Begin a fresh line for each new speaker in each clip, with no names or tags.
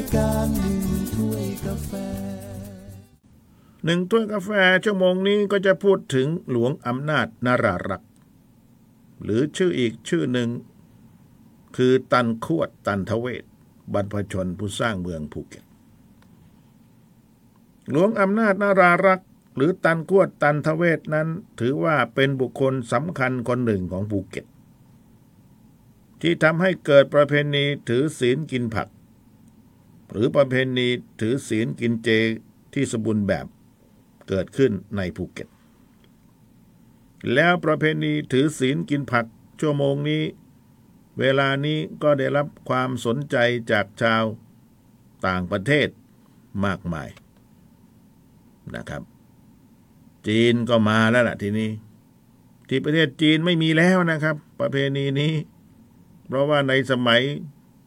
ยการหนึ่งถ้วยกาแฟ
หนึ่งถ้วยกาแฟชั่วโมงนี้ก็จะพูดถึงหลวงอำนาจนารารัก หรือชื่ออีกชื่อหนึ่ง คือตันขวดตันทเวศบรรพชนผู้สร้างเมืองภูเก็ต หลวงอำนาจนารารัก หรือตันขวดตันทเวศนั้น ถือว่าเป็นบุคคลสำคัญคนหนึ่งของภูเก็ต ที่ทำให้เกิดประเพณีถือศีลกินผัก หรือประเพณีถือศีลกินเจที่สมบูรณ์แบบเกิดขึ้นในภูเก็ต แล้วประเพณีถือศีลกินผักชั่วโมงนี้ เวลานี้ก็ได้รับความสนใจจากชาวต่างประเทศมากมายนะครับ จีนก็มาแล้วล่ะทีนี้ ที่ประเทศจีนไม่มีแล้วนะครับ ประเพณีนี้ เพราะว่าในสมัย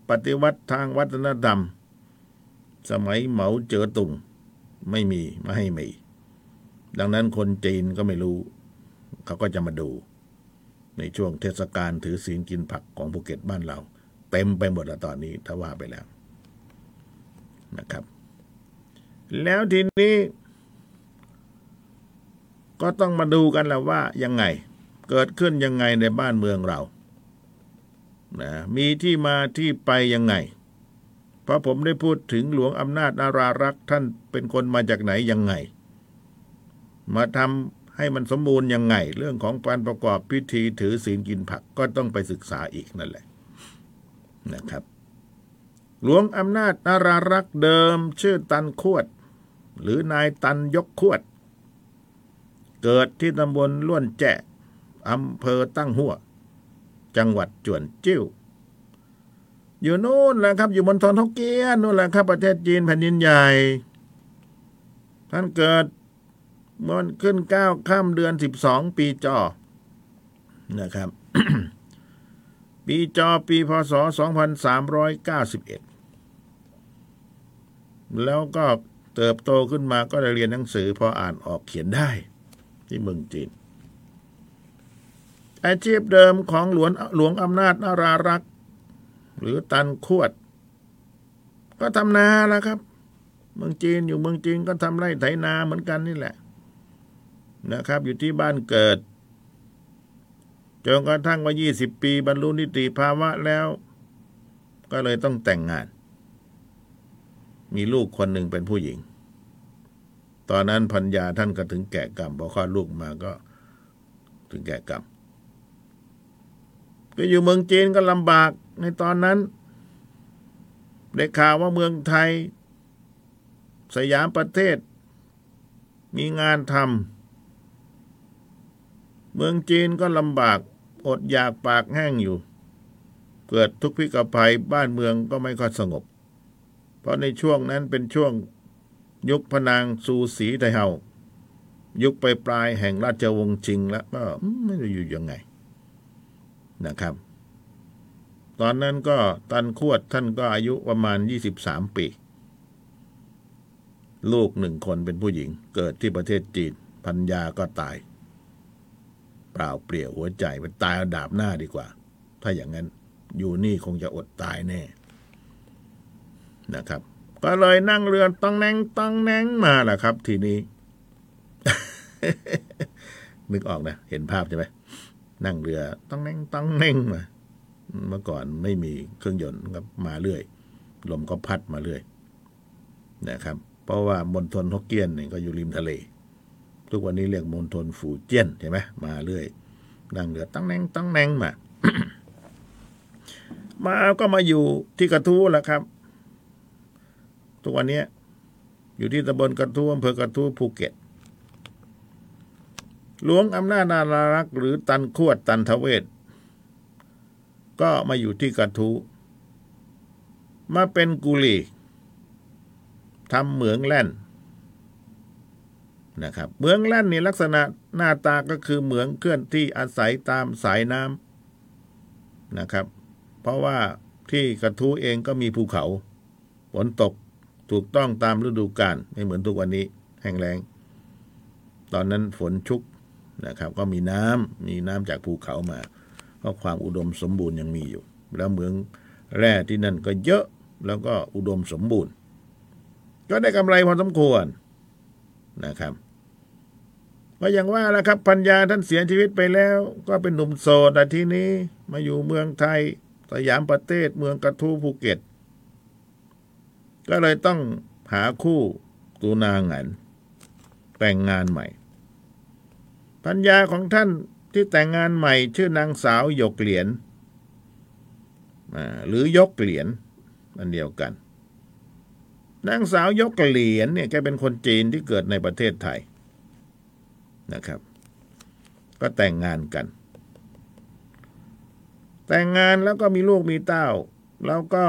ปฏิวัติทางวัฒนธรรม สมัยเหมาเจ๋อตุงไม่มีไม่ให้มี ดังนั้นคนจีนก็ไม่รู้ เขาก็จะมาดู ในช่วงเทศกาลถือศีลกินผักของภูเก็ตบ้านเรา เต็มไปหมดแล้วตอนนี้ถ้าว่าไปแล้วนะครับ แล้วทีนี้ ก็ต้องมาดูกันแล้วว่ายังไง เกิดขึ้นยังไงในบ้านเมืองเรานะมีที่มาที่ไปยังไง พระผมได้พูดถึงหลวงอำนาจนารารักษ์ท่านเป็นคนมาจากไหนยังไง มาทำให้มันสมบูรณ์ยังไง เรื่องของการประกอบพิธีถือศีลกินผักก็ต้องไปศึกษาอีกนั่นแหละนะครับ หลวงอำนาจนารารักษ์เดิม ชื่อตันขวด หรือนายตันยกขวด เกิดที่ตำบลล้วนแจะอำเภอตั้งหัว จังหวัดจวนจิ้ว อยู่นู่นแหละครับ อยู่บนทอนฮกเกี้ยนนู่นแหละครับ ประเทศจีนแผ่นดินใหญ่ ท่านเกิดมันขึ้นเก้าข้ามเดือนสิบสองปีจอนะครับ ปีจอปีพศสองพันสามร้อยเก้าสิบเอ็ดแล้วก็เติบโตขึ้นมาก็ได้เรียนหนังสือพออ่านออกเขียนได้ ที่เมืองจีนอาชีพเดิมของหลวงหลวงอำนาจนารารักษ์ หรือตันขวด ก็ทำนาแล้วครับ เมืองจีนอยู่เมืองจีนก็ทำไร่ไถนาเหมือนกันนี่แหละ นะครับ อยู่ที่บ้านเกิดจนกระทั่งว่า20ปี บรรลุนิติภาวะแล้ว ก็เลยต้องแต่งงาน มีลูกคนหนึ่งเป็นผู้หญิง ตอนนั้นพัญญาท่านก็ถึงแก่กรรมพอคลอดลูกมาก็ถึงแก่กรรมก็อยู่เมืองจีนก็ลำบาก ในตอนนั้น ได้ข่าวว่าเมืองไทย สยามประเทศ มีงานทำเมืองจีนก็ลำบากอดอยากปากแห้งอยู่ เกิดทุกพิกภัยบ้านเมืองก็ไม่ค่อยสงบ เพราะในช่วงนั้นเป็นช่วงยุคพนางซูสีไทเฮายุคไปปลายแห่งราชวงศ์ชิงแล้วก็ไม่รู้อยู่ยังไงนะครับ ตอนนั้นก็ตันขวดท่านก็อายุประมาณ 23 ปี ลูกหนึ่งคนเป็นผู้หญิง เกิดที่ประเทศจีนพัญญาก็ตาย เปล่าเปลี่ยวหัวใจไปตายเอาดาบหน้าดีกว่า ถ้าอย่างนั้นอยู่นี่คงจะอดตายแน่นะครับ ก็เลยนั่งเรือต้องแนงต้องแนงมาแหละครับ ทีนี้ นึกออกนะ เห็นภาพใช่ไหมนั่งเรือต้องแนงต้องแนงมา เมื่อก่อนไม่มีเครื่องยนต์ครับมาเรื่อย ลมก็พัดมาเรื่อยนะครับ เพราะว่ามณฑลฮกเกี้ยนเนี่ยก็อยู่ริมทะเล ทุกวันนี้เรียกมณฑลฝูเจี้ยนใช่ไหมมาเรื่อยนั่งเรือตั้งแนงตั้งแนงมา มาก็มาอยู่ที่กระทู้แหละครับ ทุกวันนี้อยู่ที่ตำบลกระทู้อำเภอกระทู้ภูเก็ตหลวงอำนาจนารารักษ์หรือตันขวดตันทเวศ ก็มาอยู่ที่กระทูมาเป็นกุลีทำเหมืองแล่นนะครับเหมืองแล่นนี่ลักษณะหน้าตาก็คือเหมืองเคลื่อนที่อาศัยตามสายน้ำนะครับ เพราะว่าที่กระทูเองก็มีภูเขาฝนตกถูกต้องตามฤดูกาลไม่เหมือนทุกวันนี้แห้งแล้ง ตอนนั้นฝนชุกนะครับ ก็มีน้ำมีน้ำจากภูเขามา เพราะความอุดมสมบูรณ์ยังมีอยู่ แล้วเมืองแร่ที่นั่นก็เยอะแล้วก็อุดมสมบูรณ์ ก็ได้กำไรพอสมควรนะครับก็อย่างว่าแล้วครับพัญญาท่านเสียชีวิตไปแล้ว ก็เป็นหนุ่มโสดแต่ทีนี้มาอยู่เมืองไทย สยามประเทศเมืองกระทู้ภูเก็ต ก็เลยต้องหาคู่ตูนางหันแต่งงานใหม่ พัญญาของท่าน ที่แต่งงานใหม่ชื่อนางสาวหยกเหรียญหรือยกเหรียญอันเดียวกัน นางสาวยกเหรียญเนี่ยแกเป็นคนจีนที่เกิดในประเทศไทยนะครับ ก็แต่งงานกัน แต่งงานแล้วก็มีลูกมีเต้า แล้วก็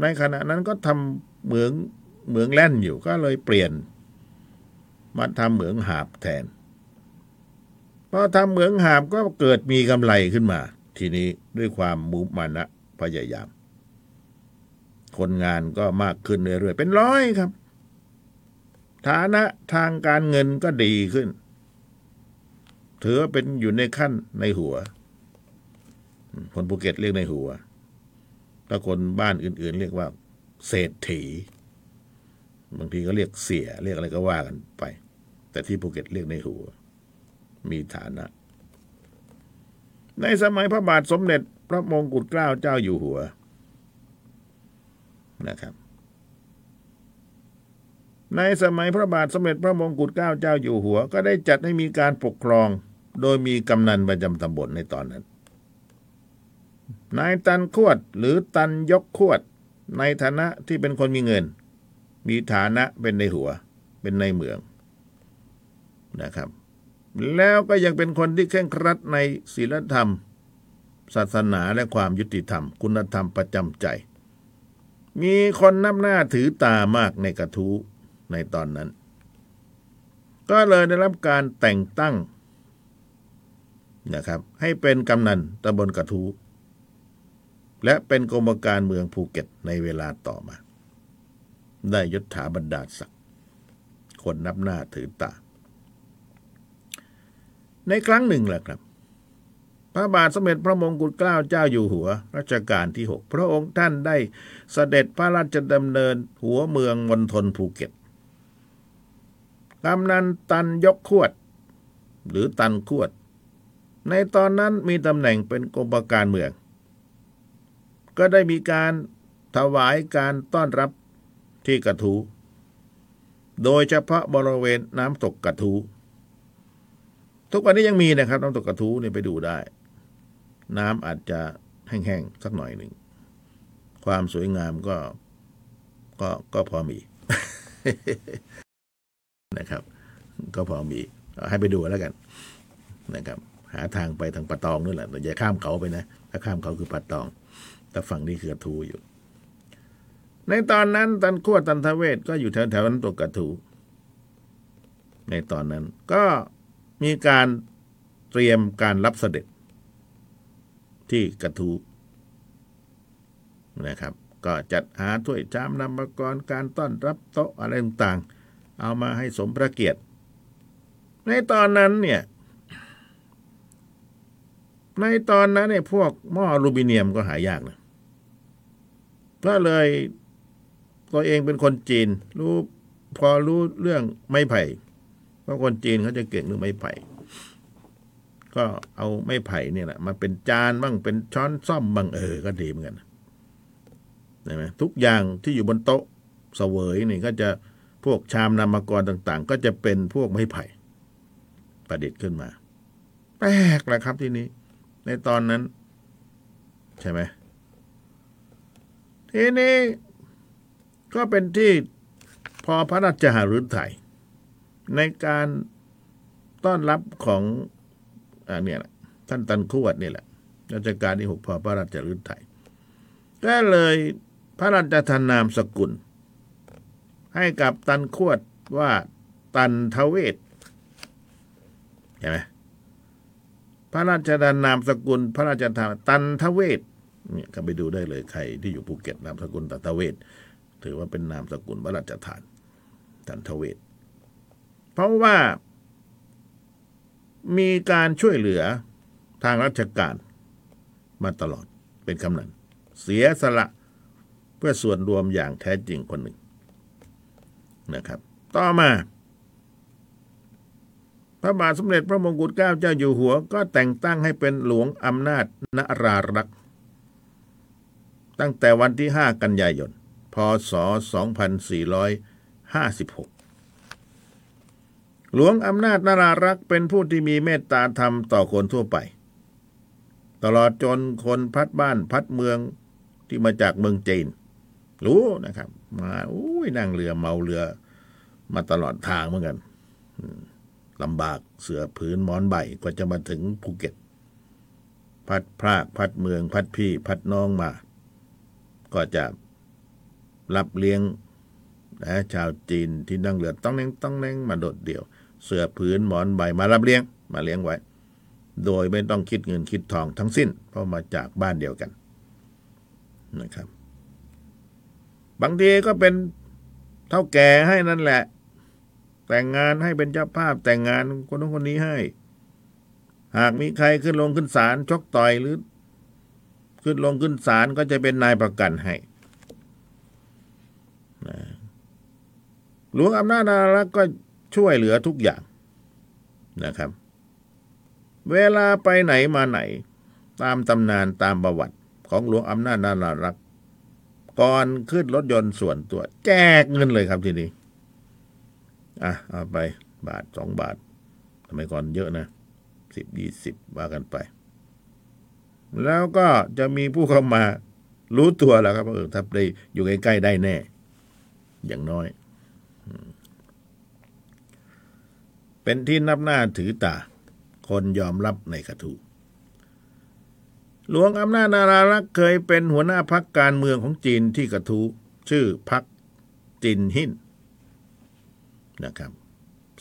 ในขณะนั้นก็ทำเหมืองเหมืองแล่นอยู่ก็เลยเปลี่ยน มาทำเหมืองหาบแทน พอทำเหมืองหาบก็เกิดมีกำไรขึ้นมา ทีนี้ด้วยความมุมานะพยายาม คนงานก็มากขึ้นเรื่อยๆเป็นร้อยครับ ฐานะทางการเงินก็ดีขึ้น ถือเป็นอยู่ในขั้นในหัว คนภูเก็ตเรียกในหัวถ้าคนบ้านอื่น ๆ เรียกว่า เศรษฐี บางทีก็เรียกเสียเรียกอะไรก็ว่ากันไป แต่ที่ภูเก็ตเรียกในหัว มีฐานะ ในสมัยพระบาทสมเด็จพระมงกุฎเกล้าเจ้าอยู่หัวนะครับ ในสมัยพระบาทสมเด็จพระมงกุฎเกล้าเจ้าอยู่หัว ก็ได้จัดให้มีการปกครอง โดยมีกำนันประจำตำบลในตอนนั้น นายตันขวดหรือตันยกขวด ในฐานะที่เป็นคนมีเงิน มีฐานะเป็นในหัว เป็นในเมืองนะครับ แล้วก็ยังเป็นคนที่เคร่งครัดในศีลธรรม ศาสนาและความยุติธรรม คุณธรรมประจำใจ มีคนนับหน้าถือตามากในกระทู้ในตอนนั้น ก็เลยได้รับการแต่งตั้งนะครับ ให้เป็นกำนันตำบลกระทู้และเป็นกรมการเมืองภูเก็ตในเวลาต่อมา ได้ยศถาบรรดาศักดิ์คนนับหน้าถือตา ในครั้งหนึ่งแหละครับ พระบาทสมเด็จพระมงกุฎเกล้าเจ้าอยู่หัว รัชกาลที่หกพระองค์ท่านได้เสด็จพระราชดำเนินหัวเมืองมณฑลภูเก็ตกำนันตันยกขวด หรือตันขวด ในตอนนั้นมีตำแหน่งเป็นกรมการเมือง ก็ได้มีการถวายการต้อนรับที่กระทู โดยเฉพาะบริเวณน้ำตกกระทู ทุกวันนี้ยังมีนะครับน้ำตกกระทูเนี่ยไปดูได้ น้ำอาจจะแห้งๆสักหน่อยหนึ่ง ความสวยงามก็ก็ก็พอมีนะครับ ก็พอมี ให้ไปดูแล้วกันนะครับ หาทางไปทางปะตองนั่นแหละอย่าข้ามเขาไปนะ ถ้าข้ามเขาคือปะตอง แต่ฝั่งนี้คือกระทูอยู่ ในตอนนั้นตันขั้วตันทเวศก็อยู่แถวแถวนั้นตัวกระทู ในตอนนั้นก็ มีการเตรียมการรับเสด็จ ที่กระทูนะครับ ก็จัดหาถ้วยชามนำมากรการต้อนรับโต๊ะอะไรต่างๆ เอามาให้สมพระเกียรติ ในตอนนั้นเนี่ย ในตอนนั้นเนี่ยพวกหม้ออลูมิเนียมก็หายากนะก็เลยตัวเองเป็นคนจีน รู้พอรู้เรื่องไม้ไผ่ ราะคนจีนเขาจะเก่งเรื่องไม้ไผ่ก็เอาไม้ไผ่เนี่ยแหละมาเป็นจานบ้างเป็นช้อนซ่อมบ้างเออก็ดีเหมือนกันใช่ไหมทุกอย่างที่อยู่บนโต๊ะเสวยนี่ก็จะพวกชามนามกรต่าง ๆ ก็จะเป็นพวกไม้ไผ่ ประดิษฐ์ขึ้นมาแปลกแหละครับที่นี้ ในตอนนั้น ใช่ไหมทีนี้ก็เป็นที่พอพระราชหฤทัย ในการต้อนรับของอเนี่ยท่านตันค๊วดนี่แหละรัชกาลที่หกพอพระราชหฤทัยก็เลยพระราชทานนามสกุล ให้กับตันค๊วดว่าตัณฑะเวสใช่ไหมพระราชทานนามสกุล พระราชทานตัณฑะเวสเนี่ยก็ไปดูได้เลยใครที่อยู่ภูเก็ตนามสกุลตัณฑะเวสถือว่าเป็นนามสกุลพระราชทาน ตันทเวศ เพราะว่า มีการช่วยเหลือทางราชการมาตลอดเป็นกำนันเสียสละเพื่อส่วนรวมอย่างแท้จริงคนหนึ่งนะครับ ต่อมา พระบาทสมเด็จพระมงกุฎเกล้าเจ้าอยู่หัว ก็แต่งตั้งให้เป็นหลวงอำนาจนรารักษ์ตั้งแต่วันที่ 5 กันยายน พศ 2456 หลวงอำนาจนารารักเป็นผู้ที่มีเมตตาธรรมต่อคนทั่วไป ตลอดจนคนพัดบ้านพัดเมืองที่มาจากเมืองจีน รู้นะครับ มาอุ้ยนั่งเรือเมาเรือ มาตลอดทางเหมือนกันลำบากเสือผืนหมอนใบกว่าจะมาถึงภูเก็ต พัดพรากพัดเมือง พัดพี่ พัดน้องมา ก็จะรับเลี้ยงนะชาวจีนที่นั่งเรือต้องเน่งต้องเน่งมาโดดเดี่ยว เสือผืนหมอนใบมารับเลี้ยง มาเลี้ยงไว้ โดยไม่ต้องคิดเงินคิดทองทั้งสิ้น เพราะมาจากบ้านเดียวกันนะครับ บางทีก็เป็นเท่าแก่ให้นั่นแหละ แต่งงานให้เป็นเจ้าภาพแต่งงานคนนู้นคนนี้ให้ หากมีใครขึ้นลงขึ้นศาลชกต่อยหรือ ขึ้นลงขึ้นศาลก็จะเป็นนายประกันให้นะหลวงอำนาจนารักก็ ช่วยเหลือทุกอย่างนะครับ เวลาไปไหนมาไหน ตามตำนานตามประวัติของหลวงอำนาจนารารัก ก่อนขึ้นรถยนต์ส่วนตัว แจกเงินเลยครับทีนี้อะเอาไปบาทสองบาททำไมยก่อนเยอะนะสิบยี่สิบว่ากันไป แล้วก็จะมีผู้เข้ามารู้ตัวแล้วครับเออถ้าได้อยู่ใกล้ๆได้แน่ อย่างน้อย เป็นที่นับหน้าถือตา คนยอมรับในกระทูหลวงอำนาจนารารักษ์เคยเป็นหัวหน้าพักการเมืองของจีนที่กระทูชื่อพรรคจินหินนะครับ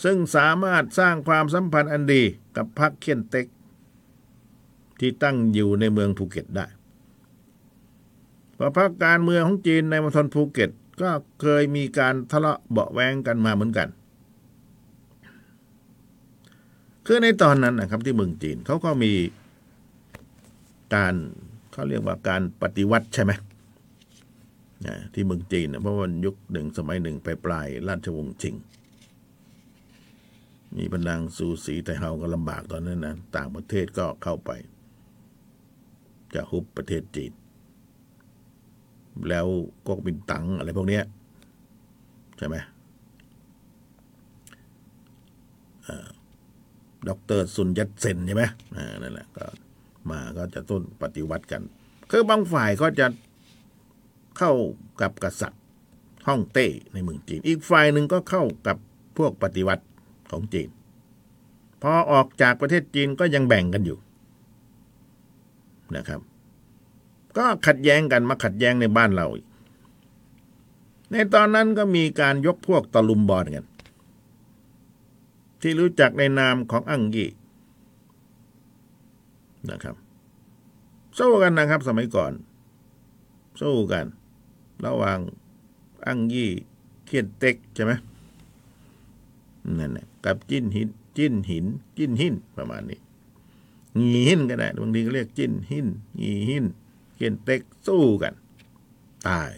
ซึ่งสามารถสร้างความสัมพันธ์อันดีกับพรรคเคียนเต็ก ที่ตั้งอยู่ในเมืองภูเก็ตได้เพราะพรรคการเมืองของจีนในมณฑลภูเก็ต ก็เคยมีการทะเลาะเบาะแว้งกันมาเหมือนกัน คือในตอนนั้นนะครับที่เมืองจีนเขาก็มีการเขาเรียกว่าการปฏิวัติใช่ไหมที่เมืองจีนเพราะว่ายุคหนึ่งสมัยหนึ่งไปปลายราชวงศ์ชิง มีพนางซูสีไทเฮาก็ลำบากตอนนั้นนะต่างประเทศก็เข้าไป จะฮุบประเทศจีน แล้วก็บินตังอะไรพวกเนี้ยใช่ไหม ด็อกเตอร์ซุนยัตเซนใช่ไหมอ่านั่นแหละก็มาก็จะต้นปฏิวัติกัน คือบางฝ่ายก็จะเข้ากับกษัตริย์ฮ่องเต้ในเมืองจีน อีกฝ่ายหนึ่งก็เข้ากับพวกปฏิวัติของจีน พอออกจากประเทศจีนก็ยังแบ่งกันอยู่นะครับ ก็ขัดแย้งกันมาขัดแย้งในบ้านเรา ในตอนนั้นก็มีการยกพวกตะลุมบอลกัน ที่รู้จักในนามของอังกีนะครับ สู้กันนะครับ สมัยก่อน สู้กัน ระหว่างอังยี่เคียนเต็กใช่ไหมนั่นแหละกับจิ้นหิน จิ้นหิน จิ้นหินประมาณนี้งีหินก็ได้บางทีก็เรียกจิ้นหินงีหินเคียนเต็กสู้กัน ตาย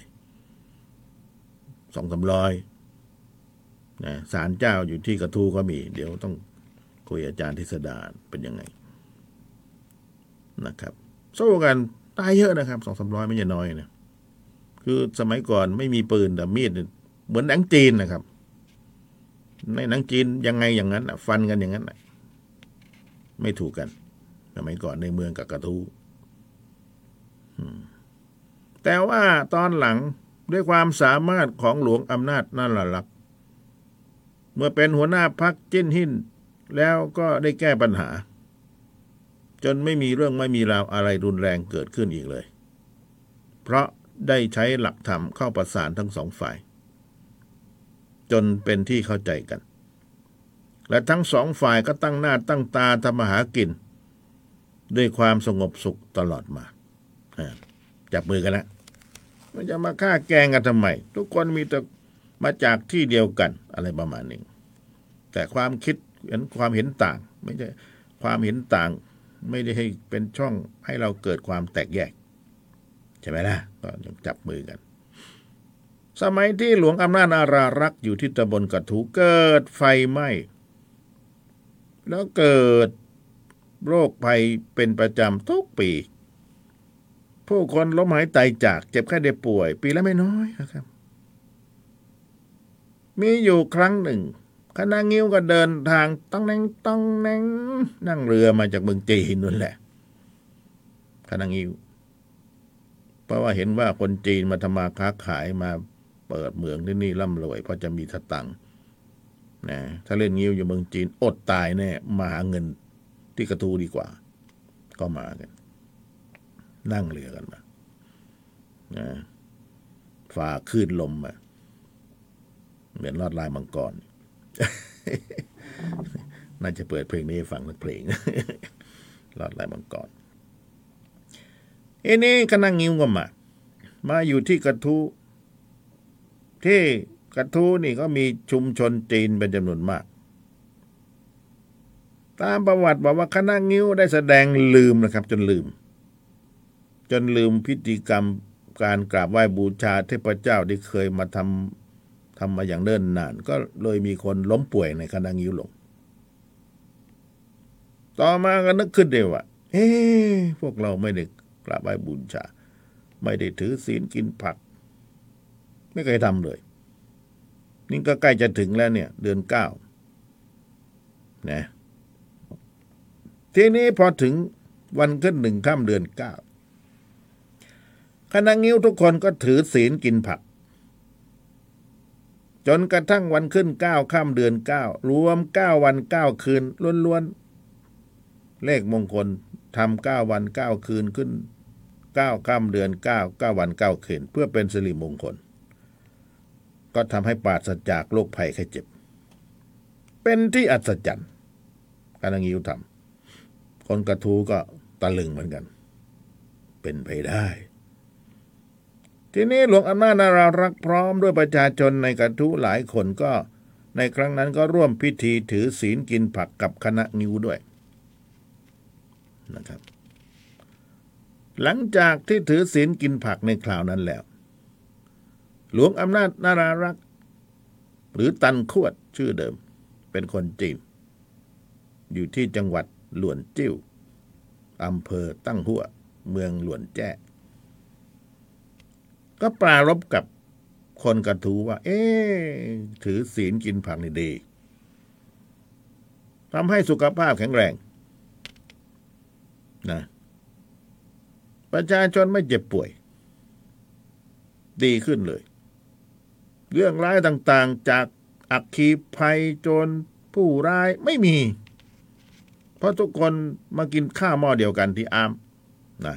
สองสามร้อย นะศาลเจ้าอยู่ที่กระทูก็มี เดี๋ยวต้องคุยอาจารย์ทิสดาเป็นยังไง นะครับสู้กันตายเยอะนะครับสองสามร้อยไม่ใช่น้อยนะคือสมัยก่อนไม่มีปืนแต่มีดเหมือนหนังจีนนะครับ ในหนังจีนยังไงอย่างนั้นฟันกันอย่างนั้นไม่ถูกกันสมัยก่อนในเมืองกับกระทู้แต่ว่าตอนหลังด้วยความสามารถของหลวงอำนาจนั่นแหละลัก เมื่อเป็นหัวหน้าพักจิ้นหินแล้วก็ได้แก้ปัญหา จนไม่มีเรื่องไม่มีราวอะไรรุนแรงเกิดขึ้นอีกเลย เพราะได้ใช้หลักธรรมเข้าประสานทั้งสองฝ่าย จนเป็นที่เข้าใจกัน และทั้งสองฝ่ายก็ตั้งหน้าตั้งตาทำมาหากิน ด้วยความสงบสุขตลอดมาจับมือกันแล้วมันจะมาฆ่าแกงกันทำไม ทุกคนมีแต่มาจากที่เดียวกันอะไรประมาณหนึ่ง แต่ความคิดเห็นความเห็นต่าง ไม่ใช่ความเห็นต่าง ไม่ได้ให้เป็นช่องให้เราเกิดความแตกแยก ใช่ไหมล่ะก็ยังจับมือกัน สมัยที่หลวงอำนาจอารารักษ์อยู่ที่ตำบลกระถูเกิดไฟไหม้แล้วเกิดโรคภัยเป็นประจำทุกปี ผู้คนล้มหายตายจากเจ็บแค่ได้ป่วย ปีละไม่น้อยนะครับ มีอยู่ครั้งหนึ่ง คณะงิ้วก็เดินทางต้องแนงต้องแนงนั่งเรือมาจากเมืองจีนนั่นแหละคณะงิ้วเพราะว่าเห็นว่าคนจีนมาทำมาค้าขายมาเปิดเมืองที่นี่ร่ำรวยเพราะจะมีสตังค์นะถ้าเล่นงิ้วอยู่เมืองจีนอดตายแน่มาหาเงินที่กระทูดีกว่า ก็มากัน นั่งเรือกันมานะฝ่าคลื่นลมมาเหมือนลอดลายมังกร น่าจะเปิดเพลงนี้ให้ฟังสักเพลงลอดลายมังกรเอ้นี่ก็นั่งงิ้วก็มา มาอยู่ที่กระทู้ที่กระทู้นี่ก็มีชุมชนจีนเป็นจำนวนมาก ตามประวัติบอกว่าคณะงิ้วได้แสดงลืมนะครับ จนลืม จนลืมพิธีกรรมการกราบไหว้บูชาเทพเจ้าที่เคยมาทำ ทำมาอย่างเนิ่นนาน ก็เลยมีคนล้มป่วยในคณะงิ้วลง ต่อมาก็นึกขึ้นได้ว่าเอ๊ะพวกเราไม่ได้กราบไหว้บูชาไม่ได้ถือศีลกินผัก ไม่เคยทำเลย นี่ก็ใกล้จะถึงแล้วเนี่ย เดือนเก้านะทีนี้พอถึงวันขึ้นหนึ่งค่ำเดือนเก้าคณะงิ้วทุกคนก็ถือศีลกินผัก จนกระทั่งวันขึ้นเก้าค่ำเดือนเก้ารวมเก้าวันเก้าคืนล้วนๆ เลขมงคลทำเก้าวันเก้าคืนขึ้นเก้าค่ำเดือนเก้าเก้าวันเก้าคืนเพื่อเป็นสิริมงคล ก็ทำให้ปราศจากโรคภัยไข้เจ็บ เป็นที่อัศจรรย์คณะงิ้วทำคนกระทูก็ตะลึงเหมือนกัน เป็นไปได้ ทีนี้หลวงอำนาจนารารักพร้อมด้วยประชาชนในกระทู้หลายคนก็ ในครั้งนั้นก็ร่วมพิธีถือศีลกินผักกับคณะงิ้วด้วยนะครับ หลังจากที่ถือศีลกินผักในคราวนั้นแล้ว หลวงอำนาจนารารัก หรือตันขวดชื่อเดิม เป็นคนจีน อยู่ที่จังหวัดหลวนจิ้วอำเภอตั้งหัว เมืองหลวนแจ้ ก็ปรารบกับคนกระทูว่า เอ๊ถือศีลกินผักนี่ดีทำให้สุขภาพแข็งแรงนะประชาชนไม่เจ็บป่วย ดีขึ้นเลย เรื่องร้ายต่างๆ จากอักคีภัยโจรผู้ร้ายไม่มี เพราะทุกคนมากินข้าวหม้อเดียวกันที่อามนะ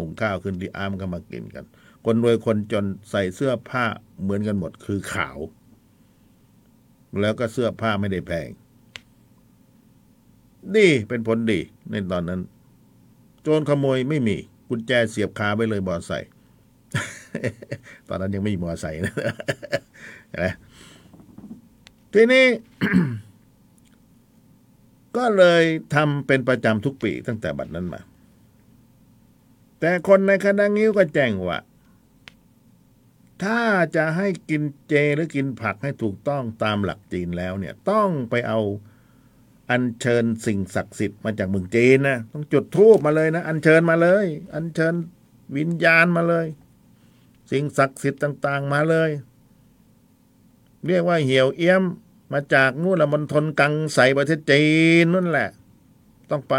หุงข้าวขึ้นที่อามก็มากินกัน คนรวยคนจนใส่เสื้อผ้าเหมือนกันหมดคือขาว แล้วก็เสื้อผ้าไม่ได้แพงดีเป็นผลดีในตอนนั้น โจรขโมยไม่มี กุญแจเสียบคาไปเลยบอไซค์ตอนนั้นยังไม่มีมอไซค์นะนไหมทีนี้ก็เลยทำเป็นประจำทุกปีตั้งแต่บัดนั้นมา แต่คนในคณะงิ้วก็แจ้งว่า ถ้าจะให้กินเจหรือกินผักให้ถูกต้องตามหลักจีนแล้วเนี่ย ต้องไปเอาอัญเชิญสิ่งศักดิ์สิทธิ์มาจากเมืองจีนนะต้องจุดธูปมาเลยนะอัญเชิญมาเลย อัญเชิญวิญญาณมาเลย สิ่งศักดิ์สิทธิ์ต่าง ๆ มาเลย เรียกว่าเหี่ยวเอี้ยมมาจากนู่นละมณฑลกังใสประเทศจีนนั่นแหละ ต้องไป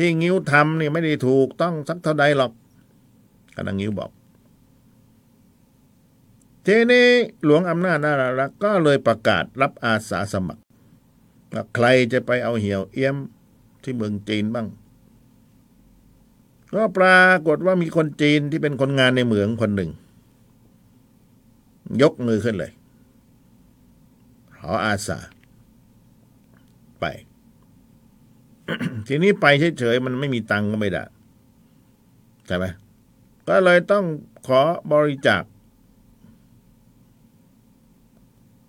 ที่งิ้วทำนี่ไม่ได้ถูกต้องสักเท่าใดหรอกกำลังงิ้วบอกทีนี้หลวงอำนาจนารารักก็เลยประกาศรับอาสาสมัครว่าใครจะไปเอาเหี่ยวเอี้ยมที่เมืองจีนบ้าง ก็ปรากฏว่ามีคนจีนที่เป็นคนงานในเหมืองคนหนึ่ง ยกมือขึ้นเลย ขออาสาไป ทีนี้ไปเฉยๆมันไม่มีตังก็ไม่ได้ใช่ไหมก็เลยต้องขอบริจาค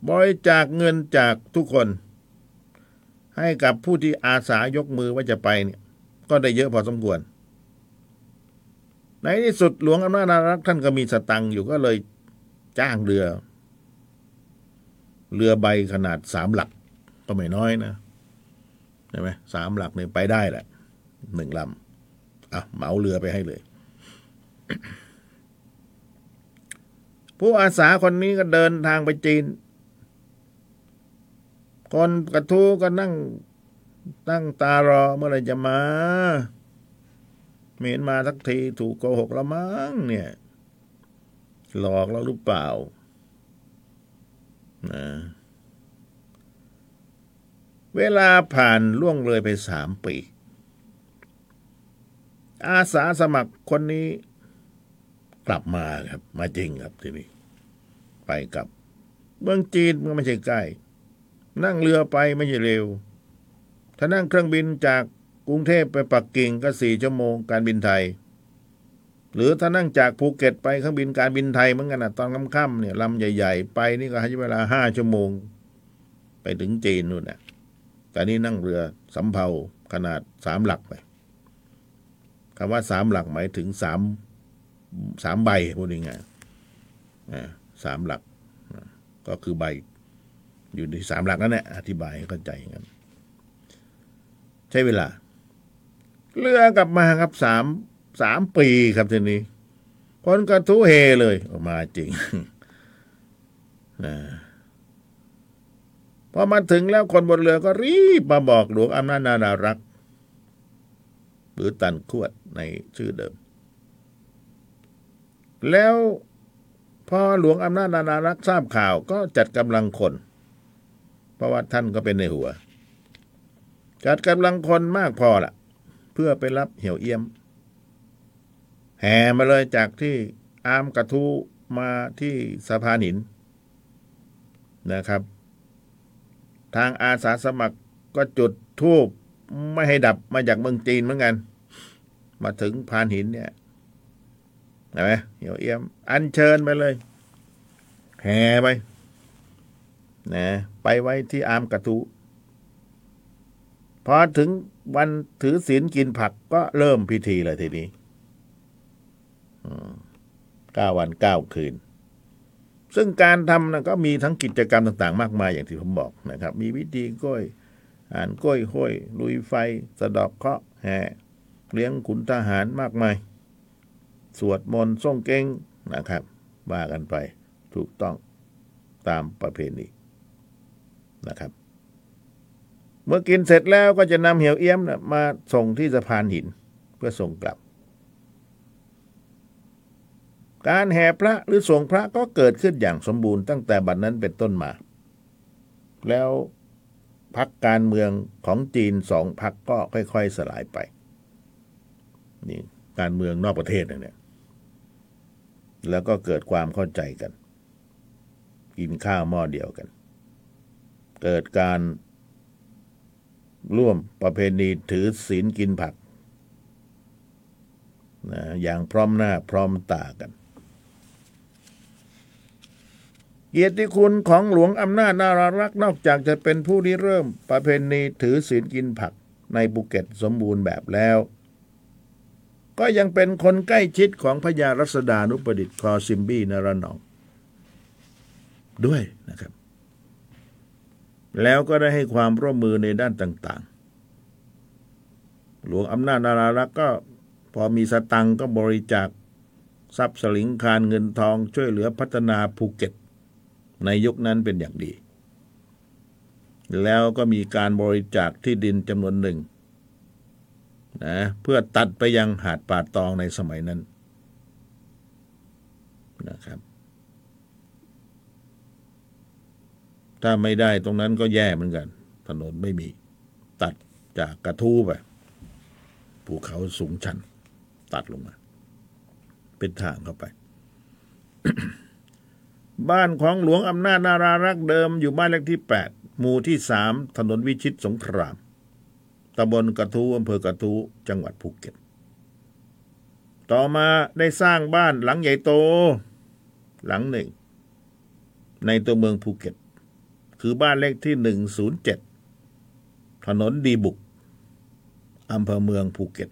บริจาคเงินจากทุกคน ให้กับผู้ที่อาสายกมือว่าจะไปเนี่ย ก็ได้เยอะพอสมควร ในที่สุดหลวงอำนาจนารักษ์ท่านก็มีสตังค์อยู่ก็เลยจ้างเรือ เรือใบขนาดสามหลักก็ไม่น้อยนะ ใช่ไหมสามหลักเนี่ยไปได้แหละหนึ่งลำอะเหมาเรือไปให้เลย ผู้อาสาคนนี้ก็เดินทางไปจีน คนกระทู้ก็นั่งตั้งตารอเมื่อไรจะมาไม่เห็นมาสักทีถูกโกหกและมั้งเนี่ย หลอกเราหรือเปล่านะ เวลาผ่านล่วงเลยไปสามปี อาสาสมัครคนนี้กลับมาครับ มาจริงครับทีนี้ ไปกับเมืองจีนมันไม่ใช่ใกล้ นั่งเรือไปไม่ใช่เร็ว ถ้านั่งเครื่องบินจากกรุงเทพไปปักกิ่งก็สี่ชั่วโมงการบินไทย หรือถ้านั่งจากภูเก็ตไปเครื่องบินการบินไทยเหมือนกันนะตอนค่ำๆเนี่ยลำใหญ่ ๆ ไปนี่ก็ใช้เวลาห้าชั่วโมง ไปถึงจีนนู่นนะ แต่นี่นั่งเรือสำเภาขนาดสามหลักไปคำว่าสามหลักหมายถึงสามสามใบพูดง่ายๆสามหลัก ก็คือใบ อยู่ในสามหลักนั่นแหละอธิบายให้เข้าใจอย่างนั้นใช้เวลา เรือกลับมาครับสามสามปีครับทีนี้คนกระทุเฮเลยออกมาจริงนะ พอมาถึงแล้วคนบนเรือก็รีบมาบอกหลวงอำนาจนารารักษ์หรือตันขวดในชื่อเดิม แล้วพอหลวงอำนาจนารารักษ์ทราบข่าวก็จัดกำลังคน เพราะว่าท่านก็เป็นในหัว จัดกำลังคนมากพอละเพื่อไปรับเหี่ยวเอี้ยม แห่มาเลยจากที่อามกระทูมาที่สะพานหินนะครับ ทางอาสาสมัครก็จุดทูบไม่ให้ดับมาจากเมืองจีนเหมือนกัน มาถึงพานหินเนี่ยเห็นไหมเหี่ยวเอี้ยม อันเชิญไปเลย แห่ไปนะไปไว้ที่อามกระทูพอถึงวันถือศีลกินผักก็เริ่มพิธีเลยทีนี้เก้าวันเก้าคืน ซึ่งการทำนะก็มีทั้งกิจกรรมต่างๆ มากมายอย่างที่ผมบอกนะครับ มีวิธีก้อยอ่านก้อยห้อยลุยไฟ สะดอกเคราะห์แห่เลี้ยงขุนทหารมากมาย สวดมนต์ส่งเก่งนะครับว่ากันไปถูกต้องตามประเพณีนะครับ เมื่อกินเสร็จแล้วก็จะนำเหี่ยวเอี้ยมนะมาส่งที่สะพานหิน เพื่อส่งกลับ การแห่พระหรือส่งพระก็เกิดขึ้นอย่างสมบูรณ์ตั้งแต่บัดนนั้นเป็นต้นมา แล้วพักการเมืองของจีนสองพักก็ค่อย ๆสลายไป นี่การเมืองนอกประเทศนะเนี่ย แล้วก็เกิดความเข้าใจกัน กินข้าวหม้อเดียวกัน เกิดการร่วมประเพณีถือศีลกินผักนะอย่างพร้อมหน้าพร้อมตากัน เกียรติคุณของหลวงอำนาจนารารักษ์นอกจากจะเป็นผู้ที่เริ่ม ประเพณีถือศีลกินผักในภูเก็ตสมบูรณ์แบบแล้ว ก็ยังเป็นคนใกล้ชิดของพญารัศดานุประดิษฐ์คอซิมบี้นรนอง ด้วยนะครับ แล้วก็ได้ให้ความร่วมมือในด้านต่างๆ หลวงอำนาจนารารักษ์ก็พอมีสตังก็บริจาคทรัพย์สลิงคารเงินทองช่วยเหลือพัฒนาภูเก็ต ในยุคนั้นเป็นอย่างดี แล้วก็มีการบริจาคที่ดินจำนวนหนึ่งนะเพื่อตัดไปยังหาดป่าตองในสมัยนั้นนะครับ ถ้าไม่ได้ตรงนั้นก็แย่เหมือนกัน ถนนไม่มี ตัดจากกระทู้ไปภูเขาสูงชัน ตัดลงมา เป็นทางเข้าไป บ้านของหลวงอำนาจนารารักเดิมอยู่บ้านเลขที่แปดหมู่ที่สามถนนวิชิตสงคราม ตำบลกระทูอำเภอกระทูจังหวัดภูเก็ต ต่อมาได้สร้างบ้านหลังใหญ่โต หลังหนึ่ง ในตัวเมืองภูเก็ต คือบ้านเลขที่หนึ่งศูนย์เจ็ดถนนดีบุกอำเภอเมืองภูเก็ต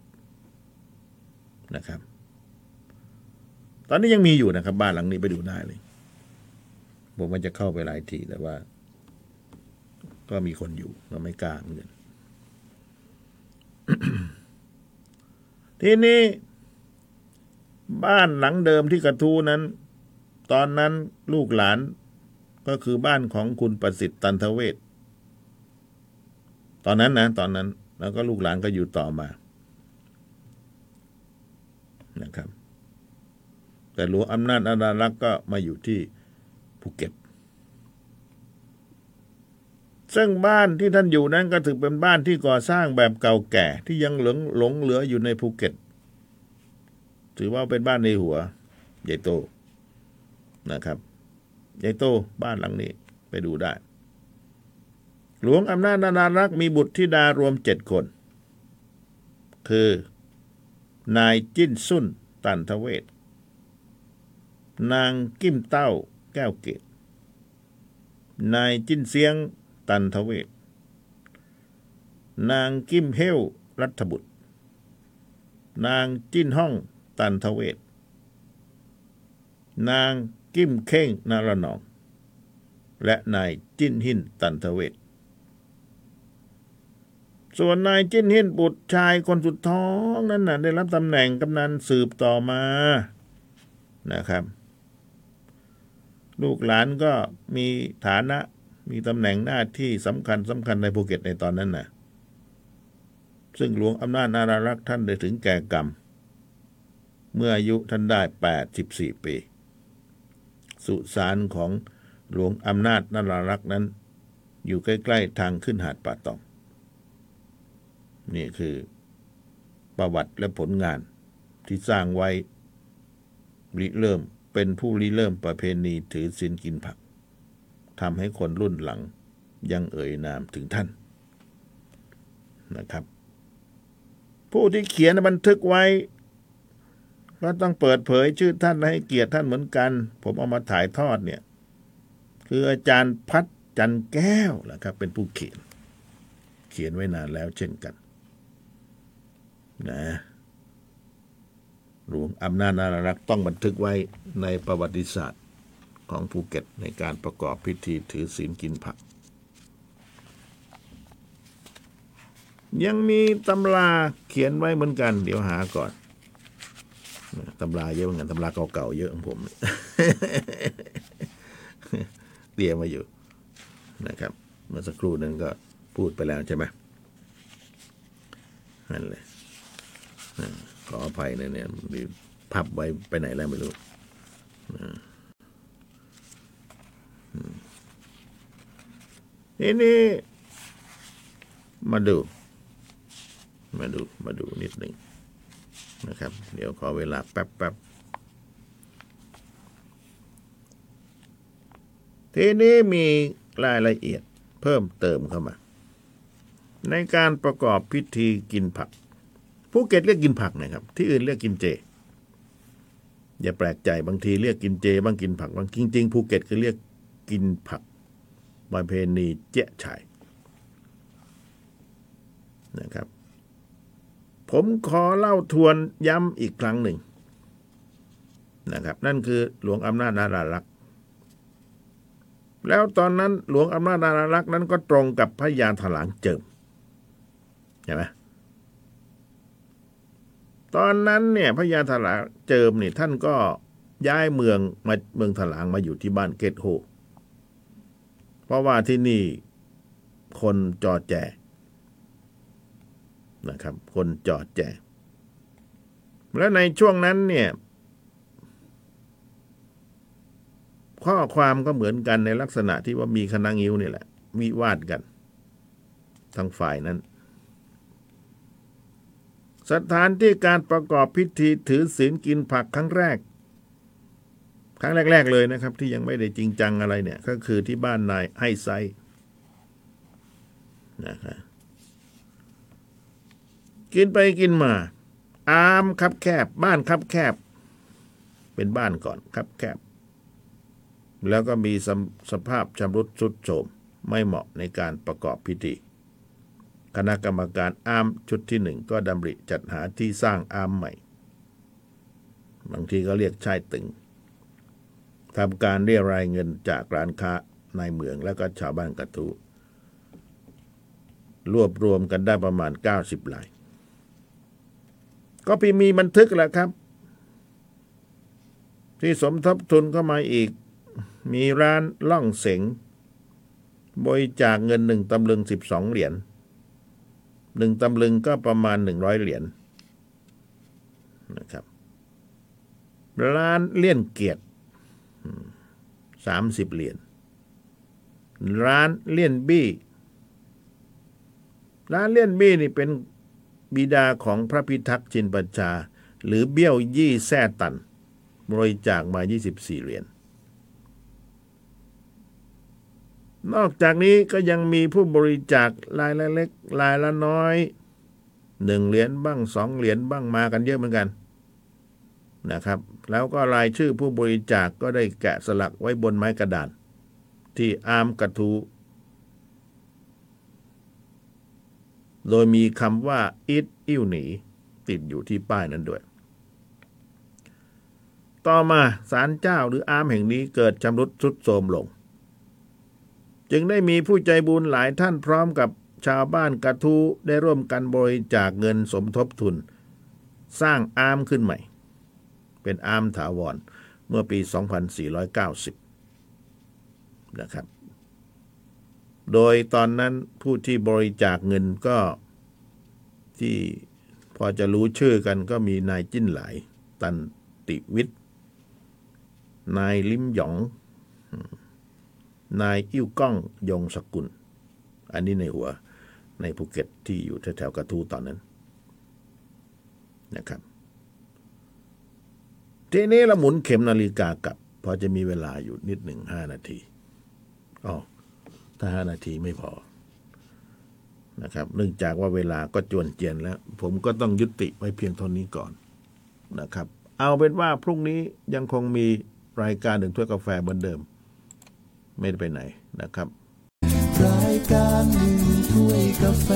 นะครับ ตอนนี้ยังมีอยู่นะครับ บ้านหลังนี้ไปดูได้เลย ผมมันจะเข้าไปหลายทีแต่ว่า ก็มีคนอยู่เราไม่กล้าเหมือนกันทีนี้ บ้านหลังเดิมที่กระทู้นั้น ตอนนั้นลูกหลาน ก็คือบ้านของคุณประสิทธิ์ตันทเวศตอนนั้นนะตอนนั้น แล้วก็ลูกหลานก็อยู่ต่อมา นะครับ แต่หลวงอำนาจอาดารักษ์ก็มาอยู่ที่ ภูเก็ต ซึ่งบ้านที่ท่านอยู่นั้นก็ถือเป็นบ้านที่ก่อสร้างแบบเก่าแก่ที่ยังหลงหลงเหลืออยู่ในภูเก็ต ถือว่าเป็นบ้านในหัวใหญ่โตนะครับใหญ่โตบ้านหลังนี้ไปดูได้ หลวงอำนาจนารารักษ์มีบุตรธิดารวมเจ็ดคน คือ นายจิ้นสุนตันทเวศนางกิมเต้า แก้วเกตนายจิ้นเสียงตันทเวศนางกิมเฮวรัฐบุตร นางจิ้นห้องตันทเวศนางกิมเข่งนารนอง และนายจิ้นหินตันทเวศส่วนนายจิ้นหินบุตรชายคนสุดท้องนั้นน่ะได้รับตำแหน่งกำนันสืบต่อมานะครับ ลูกหลานก็มีฐานะ มีตำแหน่งหน้าที่สำคัญสำคัญในภูเก็ตในตอนนั้นนะซึ่งหลวงอำนาจนารารักษ์ท่านได้ถึงแก่กรรม เมื่ออายุท่านได้ 84 ปี สุสานของหลวงอำนาจนารารักษ์นั้น อยู่ใกล้ ๆ ทางขึ้นหาดป่าตอง นี่คือประวัติและผลงานที่สร้างไว้ริเริ่ม เป็นผู้ริเริ่มประเพณีถือศีลกินผักทำให้คนรุ่นหลังยังเอ่ยนามถึงท่านนะครับ ผู้ที่เขียนบันทึกไว้ ก็ต้องเปิดเผยชื่อท่านและให้เกียรติท่านเหมือนกัน ผมเอามาถ่ายทอดเนี่ย คืออาจารย์พัฒจันแก้วแหละครับ เป็นผู้เขียน เขียนไว้นานแล้วเช่นกัน นะ หลวงอำนาจนารักษ์ต้องบันทึกไว้ในประวัติศาสตร์ของภูเก็ตในการประกอบพิธีถือศีลกินผัก ยังมีตำราเขียนไว้เหมือนกัน เดี๋ยวหาก่อนตำราเยอะเหมือนกันตำราเก่าๆเยอะของผมเตรียมมาอยู่นะครับ เมื่อสักครู่นั้นก็พูดไปแล้วใช่ไหมนั่นเลย ขออภัยนะเนี่ยพับไว้ไปไหนแล้วไม่รู้ทีนี้มาดู มาดูมาดูนิดหนึ่งนะครับ เดี๋ยวขอเวลาแป๊บแป๊บทีนี้มีรายละเอียดเพิ่มเติมเข้ามา ในการประกอบพิธีกินผัก ภูเก็ตเรียกกินผักนะครับ ที่อื่นเรียกกินเจ อย่าแปลกใจบางทีเรียกกินเจบ้างกินผักบ้างจริงๆภูเก็ตคือเรียกกินผักประเพณีเจี๊ยะฉ่ายนะครับ ผมขอเล่าทวนย้ำอีกครั้งหนึ่งนะครับ นั่นคือหลวงอำนาจนารารักษ์แล้วตอนนั้นหลวงอำนาจนารารักษ์นั้นก็ตรงกับพระยาถลางเจิมใช่ไหม ตอนนั้นเนี่ยพระยาถลางเจิมเนี่ยท่านก็ย้ายเมืองมาเมืองถลางมาอยู่ที่บ้านเกตโฮเพราะว่าที่นี่คนจอดแจนะครับ คนจอดแจ แล้วในช่วงนั้นเนี่ย ข้อความก็เหมือนกันในลักษณะที่ว่ามีคณะงิ้วนี่แหละวิวาดกันทั้งฝ่ายนั้น สถานที่การประกอบพิธีถือศีลกินผักครั้งแรก ครั้งแรก ๆ เลยนะครับ ที่ยังไม่ได้จริงจังอะไรเนี่ย ก็คือที่บ้านนายไห้ไซนะครับกินไปกินมา อามคับแคบ บ้านคับแคบ เป็นบ้านก่อนคับแคบ แล้วก็มีสสภาพชำรุดสุดโทรมไม่เหมาะในการประกอบพิธี คณะกรรมการอามชุดที่หนึ่งก็ดำริจัดหาที่สร้างอามใหม่ บางทีก็เรียกชายตึงทำการเรียรายเงินจากร้านค้าในเมืองแล้วก็ชาวบ้านกระทูรวบรวมกันได้ประมาณ 90ราย ก็พี่มีบันทึกแหละครับ ที่สมทบทุนเข้ามาอีก มีร้านล่องเสงบริจาคเงินหนึ่งตำลึงสิบสองเหรียญ หนึ่งตำลึงก็ประมาณหนึ่งร้อยเหรียญนะครับ ร้านเลี่ยนเกียรติสามสิบเหรียญร้านเลี่ยนบี้ ร้านเลี่ยนบี้นี่เป็นบิดาของพระพิทักษ์จินปัญชา หรือเบี้ยวยี่แซ่ตัน บริจาคมา 24 เหรียญ นอกจากนี้ก็ยังมีผู้บริจาครายละเล็กรายละน้อยหนึ่งเหรียญบ้างสองเหรียญบ้างมากันเยอะเหมือนกันนะครับ แล้วก็รายชื่อผู้บริจาคก็ได้แกะสลักไว้บนไม้กระดานที่อาร์มกระทู โดยมีคำว่าอิดอิ่วหนี ติดอยู่ที่ป้ายนั้นด้วย ต่อมาศาลเจ้าหรืออามแห่งนี้เกิดชำรุดทรุดโทรมลง จึงได้มีผู้ใจบุญหลายท่านพร้อมกับชาวบ้านกระทูได้ร่วมกันบริจาคเงินสมทบทุน สร้างอามขึ้นใหม่ เป็นอามถาวร เมื่อปี 2490 นะครับ โดยตอนนั้นผู้ที่บริจาคเงินก็ที่พอจะรู้ชื่อกันก็มีนายจิ้นหลายตันติวิทย์นายลิมหยอง นายอิ่วก้องยงสกุล อันนี้ในหัวในภูเก็ตที่อยู่แถวๆกระทูตอนนั้นนะครับ ทีนี้เราหมุนเข็มนาฬิกากลับพอจะมีเวลาอยู่นิดหนึ่งห้านาทีอ๋อถ้าห้านาทีไม่พอนะครับ เนื่องจากว่าเวลาก็จวนเจียนแล้ว ผมก็ต้องยุติไว้เพียงเท่านี้ก่อนนะครับ เอาเป็นว่าพรุ่งนี้ยังคงมีรายการหนึ่งถ้วยกาแฟเหมือนเดิม ไม่ได้ไปไหนนะครับ
รายการหนึ่งถ้วยกาแฟ